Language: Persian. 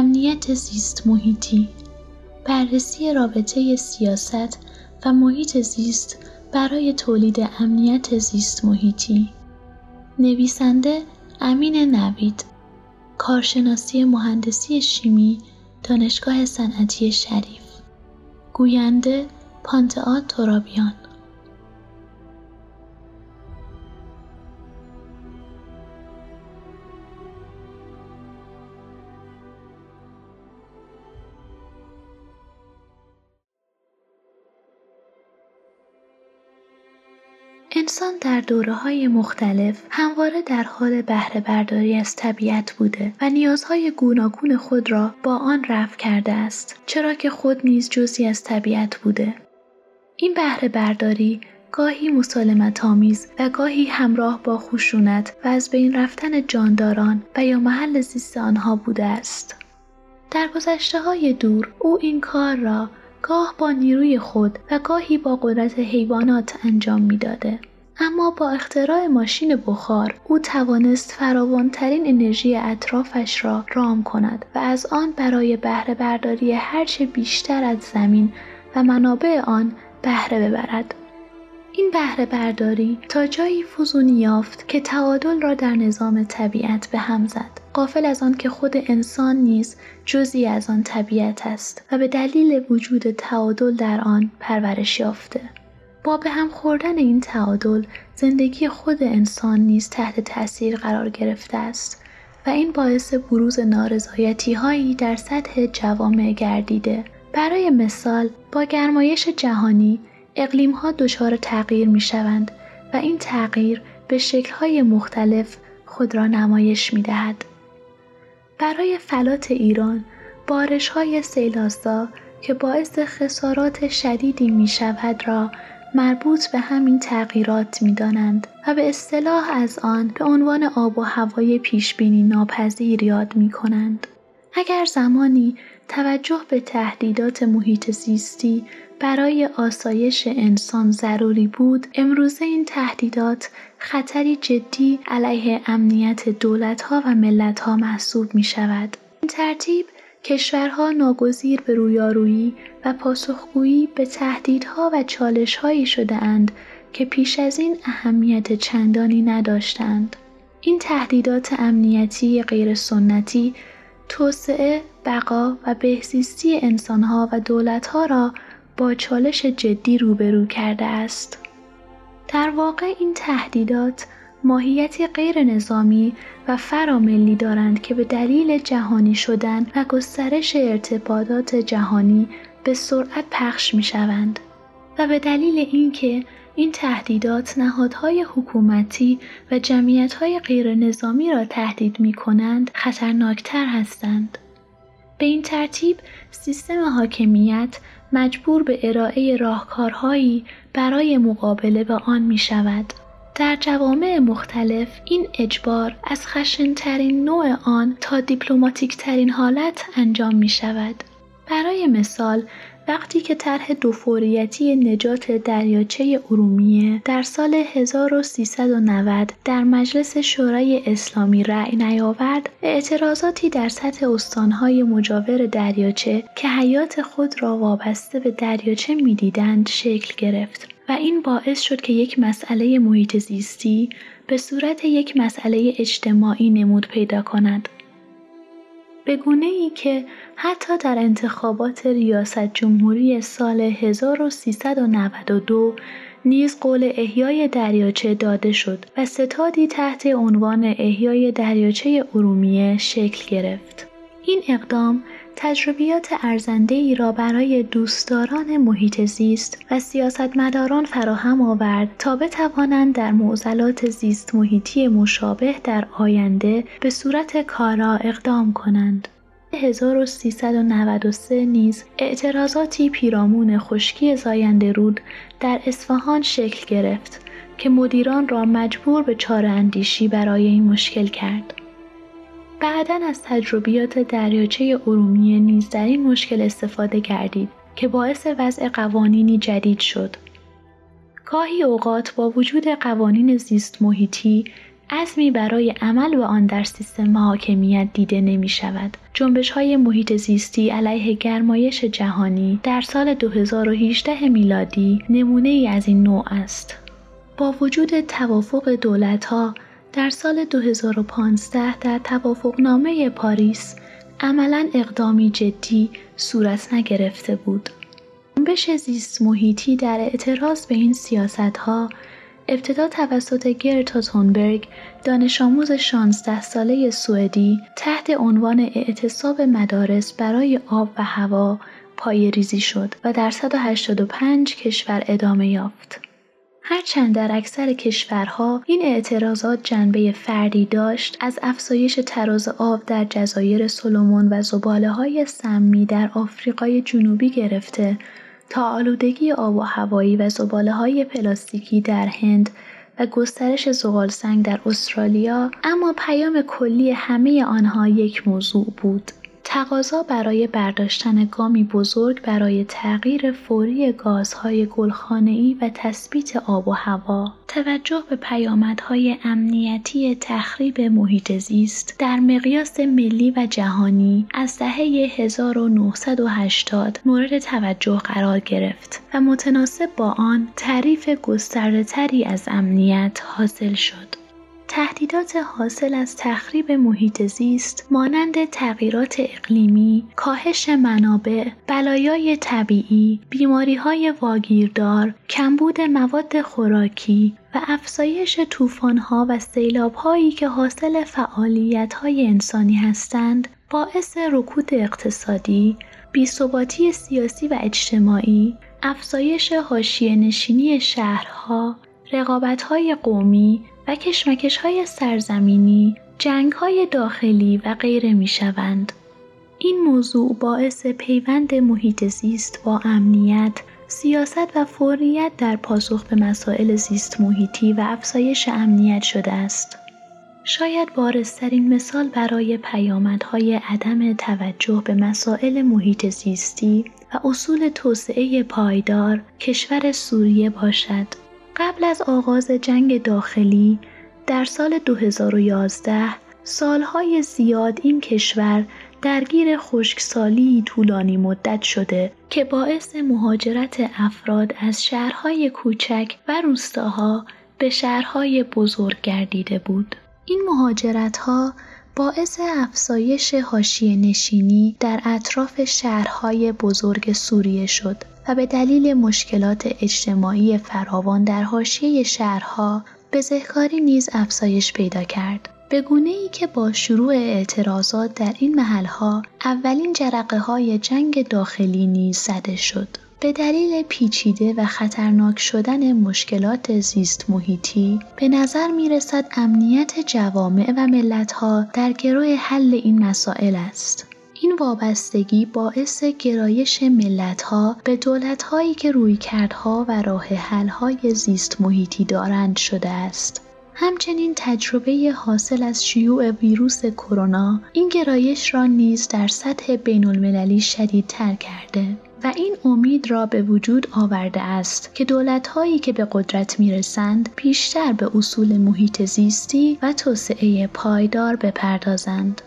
امنیت زیست محیطی بررسی رابطه سیاست و محیط زیست برای تولید امنیت زیست محیطی. نویسنده امین نوید کارشناسی مهندسی شیمی دانشگاه صنعتی شریف. گوینده پانتئا ترابیان. انسان در دوره های مختلف همواره در حال بهره برداری از طبیعت بوده و نیازهای گوناگون خود را با آن رفع کرده است چرا که خود نیز جزی از طبیعت بوده این بهره برداری گاهی مسالمت آمیز و گاهی همراه با خشونت و از بین رفتن جانداران و یا محل زیست آنها بوده است در گذشته های دور او این کار را گاه با نیروی خود و گاهی با قدرت حیوانات انجام می‌داده. اما با اختراع ماشین بخار او توانست فراوانترین انرژی اطرافش را رام کند و از آن برای بهره برداری هرچه بیشتر از زمین و منابع آن بهره ببرد. این بهره برداری تا جایی فزونی یافت که تعادل را در نظام طبیعت به هم زد. قافل از آن که خود انسان نیز جزی از آن طبیعت است و به دلیل وجود تعادل در آن پرورش یافته. با به هم خوردن این تعادل زندگی خود انسان نیز تحت تاثیر قرار گرفته است و این باعث بروز نارضایتی هایی در سطح جوامع گردیده برای مثال با گرمایش جهانی اقلیم ها دچار تغییر می شوند و این تغییر به شکل های مختلف خود را نمایش می دهد. برای فلات ایران بارش های سیلاسا که باعث خسارات شدیدی می شود را مربوط به همین تغییرات می دانند و به اصطلاح از آن به عنوان آب و هوای پیشبینی ناپذیر یاد می کنند. اگر زمانی توجه به تهدیدات محیط زیستی برای آسایش انسان ضروری بود امروزه این تهدیدات خطری جدی علیه امنیت دولتها و ملتها محسوب می شود. این ترتیب کشورها ناگزیر به رویارویی و پاسخگویی به تهدیدها و چالشهایی شده اند که پیش از این اهمیت چندانی نداشتند. این تهدیدات امنیتی غیر سنتی توسعه، بقا و بهزیستی انسانها و دولتها را با چالش جدی روبرو کرده است. در واقع این تهدیدات ماهیتی غیر نظامی و فراملی دارند که به دلیل جهانی شدن و گسترش ارتباطات جهانی به سرعت پخش می شوند و به دلیل اینکه این تهدیدات نهادهای حکومتی و جمعیتهای غیر نظامی را تهدید می کنند خطرناکتر هستند. به این ترتیب سیستم حاکمیت مجبور به ارائه راهکارهایی برای مقابله با آن می شود. در جوامع مختلف این اجبار از خشنترین نوع آن تا دیپلماتیک ترین حالت انجام می شود. برای مثال وقتی که طرح دوفوریتی نجات دریاچه ارومیه در سال 1390 در مجلس شورای اسلامی رأی نیاورد اعتراضاتی در سطح استانهای مجاور دریاچه که حیات خود را وابسته به دریاچه می‌دیدند شکل گرفت و این باعث شد که یک مسئله محیط زیستی به صورت یک مسئله اجتماعی نمود پیدا کند به گونه ای که حتی در انتخابات ریاست جمهوری سال 1392 نیز قول احیای دریاچه داده شد و ستادی تحت عنوان احیای دریاچه ارومیه شکل گرفت. این اقدام تجربیات ارزنده ای را برای دوستداران محیط زیست و سیاستمداران فراهم آورد تا بتوانند در معضلات زیست محیطی مشابه در آینده به صورت کارا اقدام کنند. 1393 نیز اعتراضاتی پیرامون خشکی زاینده رود در اصفهان شکل گرفت که مدیران را مجبور به چاره اندیشی برای این مشکل کرد. بعدا از تجربیات دریاچه ارومیه نیز در این مشکل استفاده گردید که باعث وضع قوانینی جدید شد. گاهی اوقات با وجود قوانین زیست محیطی عزمی برای عمل به آن در سیستم حاکمیت دیده نمی شود. جنبش های محیط زیستی علیه گرمایش جهانی در سال 2018 میلادی نمونه ای از این نوع است. با وجود توافق دولت ها در سال 2015 در توافقنامه پاریس عملا اقدامی جدی صورت نگرفته بود. جنبش زیست محیطی در اعتراض به این سیاست ها ابتدا توسط گرتا تونبرگ دانش آموز 16 ساله سوئدی تحت عنوان اعتصاب مدارس برای آب و هوا پای ریزی شد و در 185 کشور ادامه یافت. هرچند در اکثر کشورها این اعتراضات جنبه فردی داشت از افزایش تراز آب در جزایر سلومون و زباله های سمی در آفریقای جنوبی گرفته تا آلودگی آب و هوایی و زباله های پلاستیکی در هند و گسترش زغالسنگ در استرالیا اما پیام کلی همه آنها یک موضوع بود. تقاضا برای برداشتن گامی بزرگ برای تغییر فوری گازهای گلخانه‌ای و تثبیت آب و هوا توجه به پیامدهای امنیتی تخریب محیط زیست در مقیاس ملی و جهانی از دهه 1980 مورد توجه قرار گرفت و متناسب با آن تعریف گسترده از امنیت حاصل شد. تهدیدات حاصل از تخریب محیط زیست مانند تغییرات اقلیمی، کاهش منابع، بلایای طبیعی، بیماریهای واگیردار، کمبود مواد خوراکی و افزایش طوفان‌ها و سیلاب‌هایی که حاصل فعالیت‌های انسانی هستند، باعث رکود اقتصادی، بیثباتی سیاسی و اجتماعی، افزایش حاشیه نشینی شهرها، رقابت‌های قومی کشمکش های سرزمینی، جنگ های داخلی و غیره می شوند. این موضوع باعث پیوند محیط زیست با امنیت، سیاست و فوریت در پاسخ به مسائل زیست محیطی و افزایش امنیت شده است. شاید بارزترین مثال برای پیامدهای عدم توجه به مسائل محیط زیستی و اصول توسعه پایدار کشور سوریه باشد. قبل از آغاز جنگ داخلی در سال 2011 سالهای زیاد این کشور درگیر خشکسالی طولانی مدت شده که باعث مهاجرت افراد از شهرهای کوچک و روستاها به شهرهای بزرگ گردیده بود. این مهاجرت ها باعث افزایش حاشیه نشینی در اطراف شهرهای بزرگ سوریه شد و به دلیل مشکلات اجتماعی فراوان در حاشیه شهرها بزهکاری نیز افزایش پیدا کرد. به گونه ای که با شروع اعتراضات در این محلها اولین جرقه های جنگ داخلی نیز زده شد. به دلیل پیچیده و خطرناک شدن مشکلات زیست محیطی به نظر می رسد امنیت جوامع و ملتها در گروه حل این مسائل است. این وابستگی باعث گرایش ملتها به دولتهایی که رویکردها و راه حلهای زیست محیطی دارند شده است. همچنین تجربه حاصل از شیوع ویروس کرونا این گرایش را نیز در سطح بین المللی شدیدتر کرده و این امید را به وجود آورده است که دولتهایی که به قدرت می‌رسند بیشتر به اصول محیط زیستی و توسعه پایدار بپردازند.